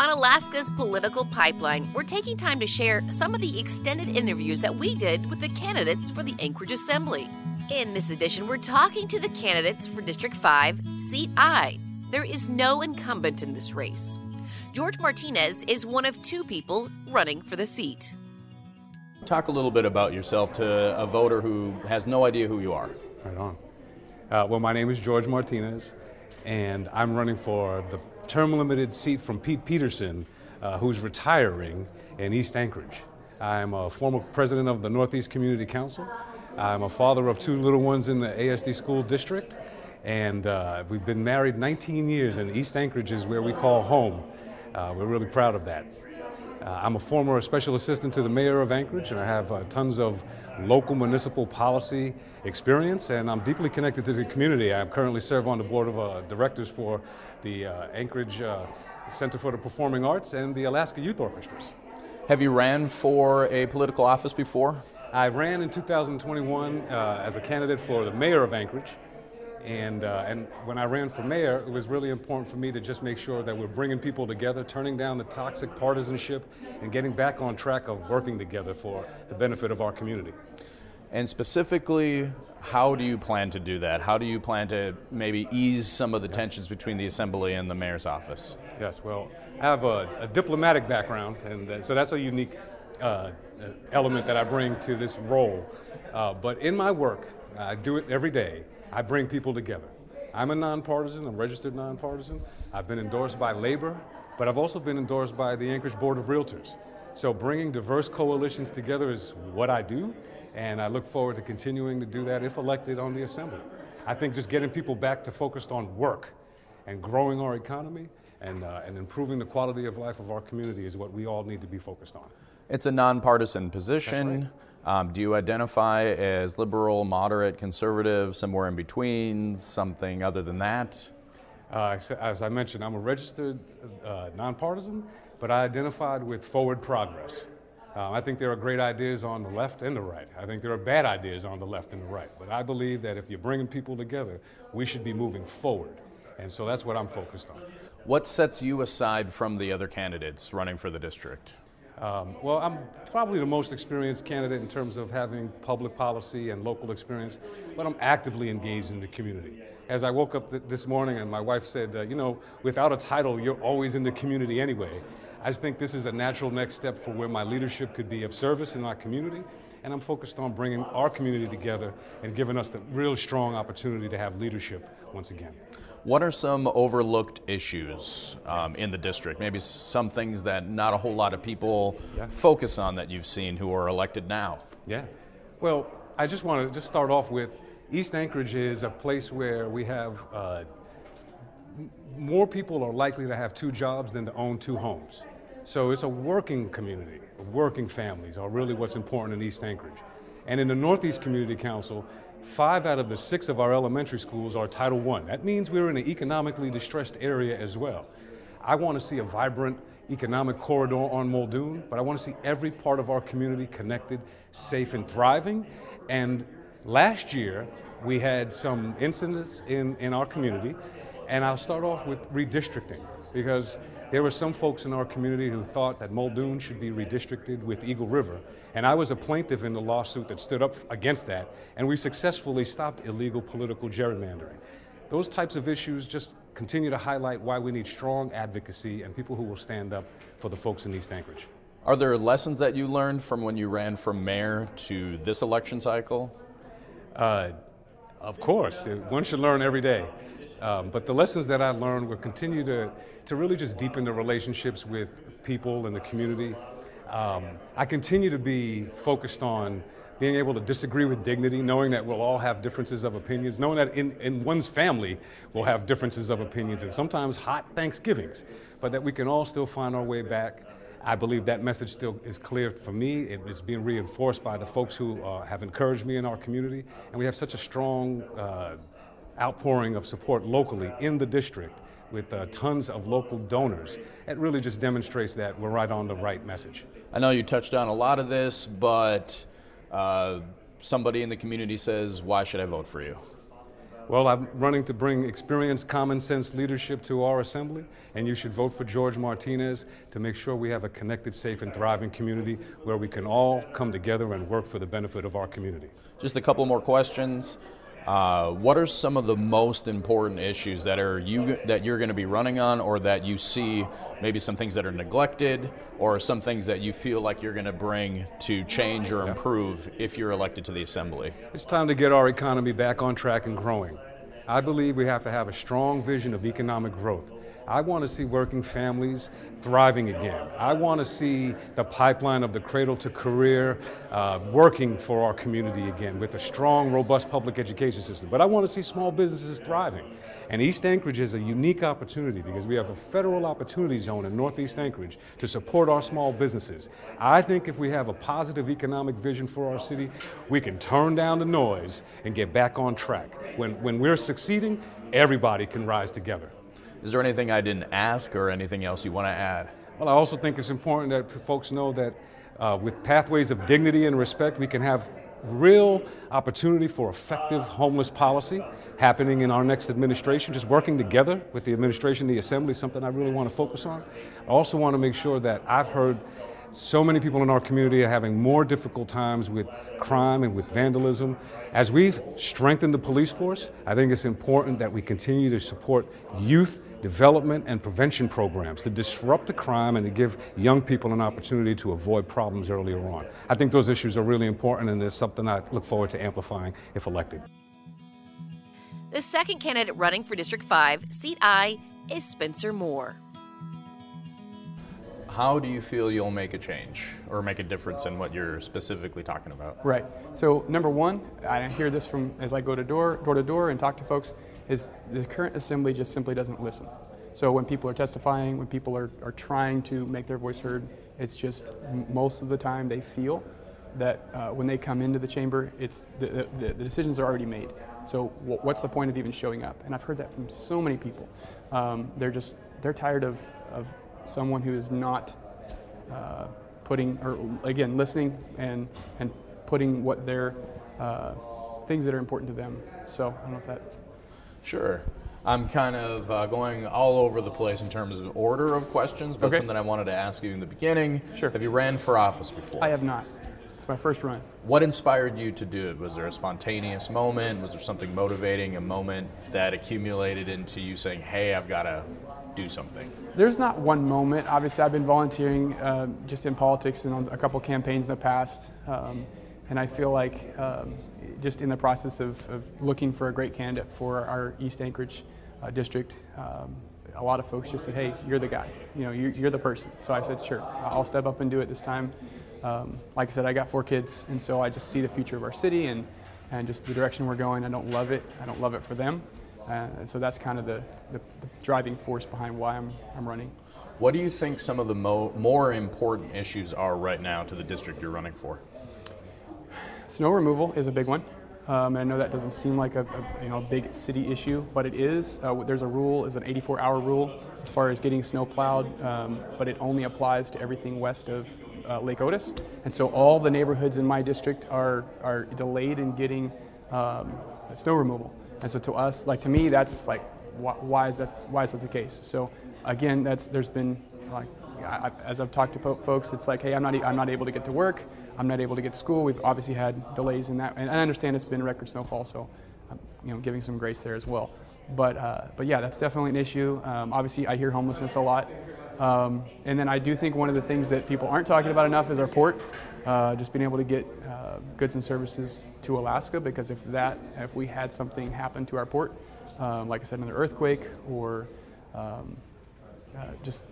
On Alaska's political pipeline, we're taking time to share some of the extended interviews that we did with the candidates for the Anchorage Assembly. In this edition, we're talking to the candidates for District 5, Seat I. There is no incumbent in this race. George Martinez is one of two people running for the seat. Talk a little bit about yourself to a voter who has no idea who you are. Right on. Uh, well, my name is George Martinez, and I'm running for the term limited seat from Pete Petersen, uh, who's retiring in East Anchorage. I'm a former president of the Northeast Community Council. I'm a father of two little ones in the ASD school district, and uh, we've been married 19 years, and East Anchorage is where we call home. Uh, we're really proud of that. Uh, I'm a former special assistant to the mayor of Anchorage, and I have uh, tons of local municipal policy experience, and I'm deeply connected to the community. I currently serve on the board of uh, directors for the uh, Anchorage uh, Center for the Performing Arts and the Alaska Youth Orchestras. Have you ran for a political office before? I ran in 2021 uh, as a candidate for the mayor of Anchorage. And, uh, and when I ran for mayor, it was really important for me to just make sure that we're bringing people together, turning down the toxic partisanship, and getting back on track of working together for the benefit of our community. And specifically, how do you plan to do that? How do you plan to maybe ease some of the tensions between the assembly and the mayor's office? Yes, well, I have a, a diplomatic background, and uh, so that's a unique uh, element that I bring to this role. Uh, but in my work, I do it every day. I bring people together. I'm a nonpartisan, I'm registered nonpartisan. I've been endorsed by labor, but I've also been endorsed by the Anchorage Board of Realtors. So bringing diverse coalitions together is what I do, and I look forward to continuing to do that if elected on the Assembly. I think just getting people back to focused on work and growing our economy and, uh, and improving the quality of life of our community is what we all need to be focused on. It's a nonpartisan position. Um, do you identify as liberal, moderate, conservative, somewhere in between, something other than that? Uh, as I mentioned, I'm a registered uh, nonpartisan, but I identified with forward progress. Uh, I think there are great ideas on the left and the right. I think there are bad ideas on the left and the right. But I believe that if you're bringing people together, we should be moving forward. And so that's what I'm focused on. What sets you aside from the other candidates running for the district? Um, well, I'm probably the most experienced candidate in terms of having public policy and local experience, but I'm actively engaged in the community. As I woke up th- this morning and my wife said, uh, you know, without a title, you're always in the community anyway. I just think this is a natural next step for where my leadership could be of service in our community, and I'm focused on bringing our community together and giving us the real strong opportunity to have leadership once again. What are some overlooked issues um, in the district? Maybe some things that not a whole lot of people yeah. focus on that you've seen who are elected now. Yeah. Well, I just want to just start off with East Anchorage is a place where we have uh, more people are likely to have two jobs than to own two homes. So it's a working community. Working families are really what's important in East Anchorage. And in the Northeast Community Council, Five out of the six of our elementary schools are Title I. That means we're in an economically distressed area as well. I want to see a vibrant economic corridor on Muldoon, but I want to see every part of our community connected, safe, and thriving. And last year, we had some incidents in, in our community, and I'll start off with redistricting because there were some folks in our community who thought that Muldoon should be redistricted with Eagle River, and I was a plaintiff in the lawsuit that stood up against that, and we successfully stopped illegal political gerrymandering. Those types of issues just continue to highlight why we need strong advocacy and people who will stand up for the folks in East Anchorage. Are there lessons that you learned from when you ran from mayor to this election cycle? Uh, of course, one should learn every day. Um, but the lessons that I learned will continue to, to really just deepen the relationships with people in the community. Um, I continue to be focused on being able to disagree with dignity, knowing that we'll all have differences of opinions, knowing that in, in one's family we'll have differences of opinions and sometimes hot Thanksgivings, but that we can all still find our way back. I believe that message still is clear for me. It is being reinforced by the folks who uh, have encouraged me in our community, and we have such a strong uh, outpouring of support locally in the district with uh, tons of local donors. It really just demonstrates that we're right on the right message. I know you touched on a lot of this, but uh, somebody in the community says, Why should I vote for you? Well, I'm running to bring experienced, common sense leadership to our assembly, and you should vote for George Martinez to make sure we have a connected, safe, and thriving community where we can all come together and work for the benefit of our community. Just a couple more questions. Uh, what are some of the most important issues that are you that you're going to be running on, or that you see maybe some things that are neglected, or some things that you feel like you're going to bring to change or improve if you're elected to the assembly? It's time to get our economy back on track and growing. I believe we have to have a strong vision of economic growth. I want to see working families thriving again. I want to see the pipeline of the cradle to career uh, working for our community again with a strong, robust public education system. But I want to see small businesses thriving. And East Anchorage is a unique opportunity because we have a federal opportunity zone in Northeast Anchorage to support our small businesses. I think if we have a positive economic vision for our city, we can turn down the noise and get back on track. When, when we're succeeding, everybody can rise together. Is there anything I didn't ask or anything else you want to add? Well, I also think it's important that folks know that uh, with pathways of dignity and respect, we can have real opportunity for effective homeless policy happening in our next administration, just working together with the administration, the assembly, something I really want to focus on. I also want to make sure that I've heard so many people in our community are having more difficult times with crime and with vandalism. As we've strengthened the police force, I think it's important that we continue to support youth development and prevention programs to disrupt the crime and to give young people an opportunity to avoid problems earlier on. I think those issues are really important and it's something I look forward to amplifying if elected. The second candidate running for District 5, Seat I, is Spencer Moore. How do you feel you'll make a change or make a difference in what you're specifically talking about? Right. So number one, I hear this from as I go to door door to door and talk to folks, is the current assembly just simply doesn't listen. So when people are testifying, when people are, are trying to make their voice heard, it's just most of the time they feel that uh, when they come into the chamber, it's the, the, the decisions are already made. So what's the point of even showing up? And I've heard that from so many people. Um, they're just they're tired of, of someone who is not uh, putting or again listening and and putting what their uh, things that are important to them. So I don't know if that Sure. I'm kind of uh, going all over the place in terms of order of questions, but Okay. something I wanted to ask you in the beginning. Sure. Have you ran for office before? I have not. It's my first run. What inspired you to do it? Was there a spontaneous moment? Was there something motivating, a moment that accumulated into you saying, hey, I've got to do something? There's not one moment. Obviously, I've been volunteering uh, just in politics and on a couple campaigns in the past, um, and I feel like um, just in the process of, of, looking for a great candidate for our East Anchorage uh, district, um, a lot of folks just said, "Hey, you're the guy. You know, you're, you're, the person." So I said, "Sure, I'll step up and do it this time." Um, like I said, I got four kids, and so I just see the future of our city and and just the direction we're going. I don't love it. I don't love it for them. Uh, and so that's kind of the, the, the, driving force behind why I'm, I'm running. What do you think some of the mo- more important issues are right now to the district you're running for? Snow removal is a big one. Um, and I know that doesn't seem like a, a, you know, big city issue, but it is. Uh, there's a rule, is an 84-hour rule as far as getting snow plowed, um, but it only applies to everything west of uh, Lake Otis. And so all the neighborhoods in my district are, are delayed in getting um, snow removal. And so to us, like to me, that's like, why, why, is that? Why is that the case? So again, that's there's been like, I, as I've talked to folks, it's like, hey, I'm not, I'm not able to get to work. I'm not able to get to school. We've obviously had delays in that, and I understand it's been record snowfall, so I'm, you know, giving some grace there as well. But, uh, but yeah, that's definitely an issue. Um, obviously, I hear homelessness a lot. Um, and then I do think one of the things that people aren't talking about enough is our port. Uh, just being able to get uh, goods and services to Alaska, because if that, if we had something happen to our port, um, like I said, another earthquake or um, uh, just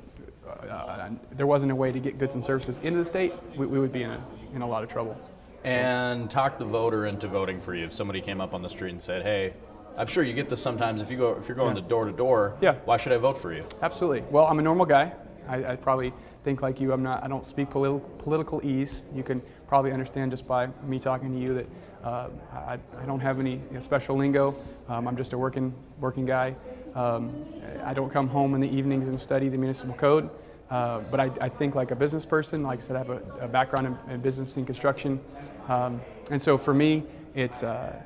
uh, there wasn't a way to get goods and services into the state, we, we would be in a, in a lot of trouble. And talk the voter into voting for you. If somebody came up on the street and said, "Hey, I'm sure you get this sometimes. If you go, if you're going Yeah. to door to door, Yeah. why should I vote for you?" Absolutely. Well, I'm a normal guy. I, I probably think like you. I'm not. I don't speak politi- political ease. You can probably understand just by me talking to you that uh, I, I don't have any you know, special lingo. Um, I'm just a working working guy. Um, I don't come home in the evenings and study the municipal code. Uh, but I, I think like a business person. Like I said, I have a, a background in, in business and construction. Um, and so for me, it's. Uh,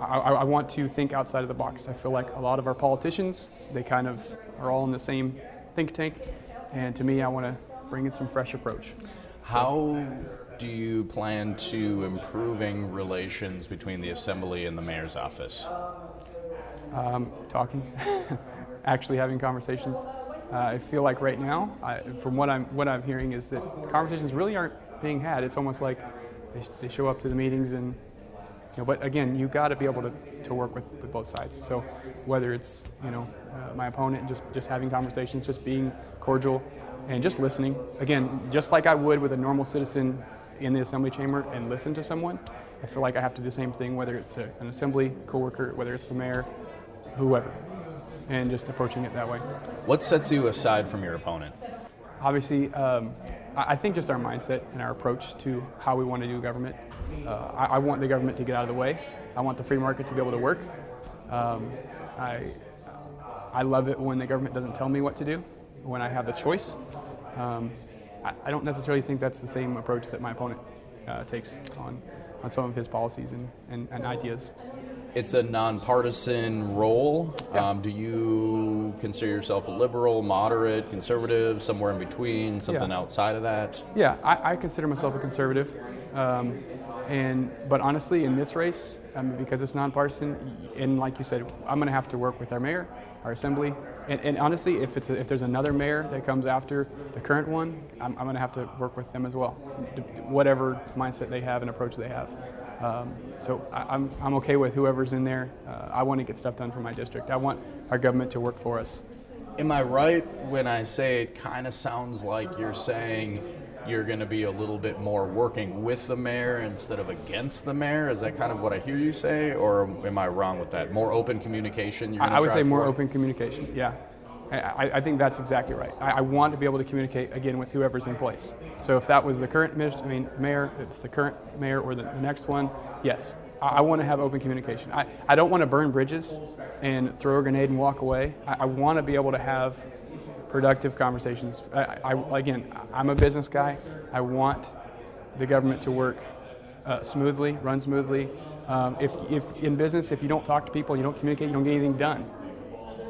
I, I want to think outside of the box. I feel like a lot of our politicians, they kind of are all in the same think tank, and to me, I want to bring in some fresh approach. How do you plan to improving relations between the assembly and the mayor's office? Um, talking, actually having conversations. Uh, I feel like right now, I, from what I'm what I'm hearing, is that conversations really aren't being had. It's almost like they, they show up to the meetings and you know, but again, you got to be able to, to work with, with both sides. So whether it's you know uh, my opponent, just just having conversations, just being cordial, and just listening. Again, just like I would with a normal citizen in the assembly chamber and listen to someone, I feel like I have to do the same thing, whether it's a, an assembly coworker, whether it's the mayor, whoever, and just approaching it that way. What sets you aside from your opponent? Obviously, um, I think just our mindset and our approach to how we want to do government. Uh, I, I, want the government to get out of the way. I want the free market to be able to work. Um, I, I love it when the government doesn't tell me what to do, when I have the choice. Um, I, I, don't necessarily think that's the same approach that my opponent uh, takes on, on some of his policies and, and, and ideas it's a nonpartisan role. Yeah. Um, do you consider yourself a liberal, moderate, conservative, somewhere in between, something Yeah. outside of that? Yeah, I, I consider myself a conservative, um, and but honestly, in this race, um, because it's nonpartisan, and like you said, I'm going to have to work with our mayor, our assembly, and, and honestly, if it's a, if there's another mayor that comes after the current one, I'm, I'm going to have to work with them as well, whatever mindset they have and approach they have. Um, so I, I'm I'm okay with whoever's in there. Uh, I want to get stuff done for my district. I want our government to work for us. Am I right when I say it kind of sounds like you're saying you're going to be a little bit more working with the mayor instead of against the mayor? Is that kind of what I hear you say, or am I wrong with that? More open communication? You're I, would say more open communication. Yeah, I, I, think that's exactly right. I, I want to be able to communicate again with whoever's in place. So if that was the current I mean mayor, it's the current mayor or the, the next one. Yes, I, I want to have open communication. I, I don't want to burn bridges and throw a grenade and walk away. I, I want to be able to have productive conversations. I, I, again, I'm a business guy. I want the government to work uh, smoothly, run smoothly. Um, if, if in business, if you don't talk to people, you don't communicate, you don't get anything done.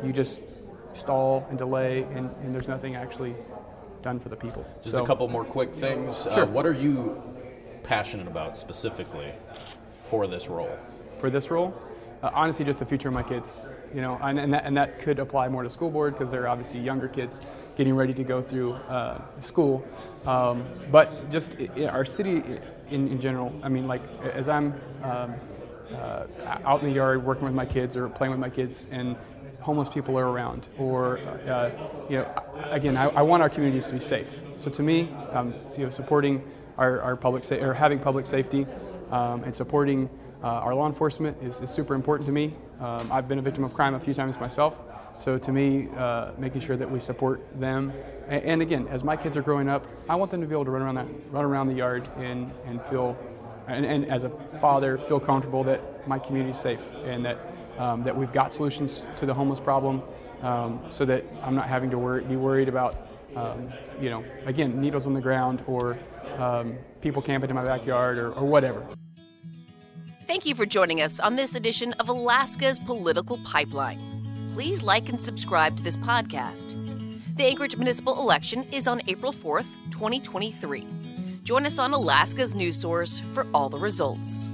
You just stall and delay, and, and there's nothing actually done for the people. Just So- a couple more quick things. Uh, Sure. what are you passionate about specifically for this role? for this role. Uh, honestly, just the future of my kids. You know, and, and, that, and that could apply more to school board because they're obviously younger kids getting ready to go through uh, school. Um, but just our city in, in general, I mean, like as I'm um, uh, out in the yard working with my kids or playing with my kids and homeless people are around or uh, you know again I, I want our communities to be safe so to me um, you know supporting our, our public sa- or having public safety um, and supporting uh, our law enforcement is, is super important to me. Um, I've been a victim of crime a few times myself, so to me, uh, making sure that we support them. And, and again, as my kids are growing up, I want them to be able to run around that, run around the yard and, and feel, and, and as a father, feel comfortable that my community is safe and that um, that we've got solutions to the homeless problem, um, so that I'm not having to be worried about, um, you know, again, needles on the ground or um, people camping in my backyard or, or whatever. Thank you for joining us on this edition of Alaska's Political Pipeline. Please like and subscribe to this podcast. The Anchorage municipal election is on April 4th, 2023. Join us on Alaska's news source for all the results.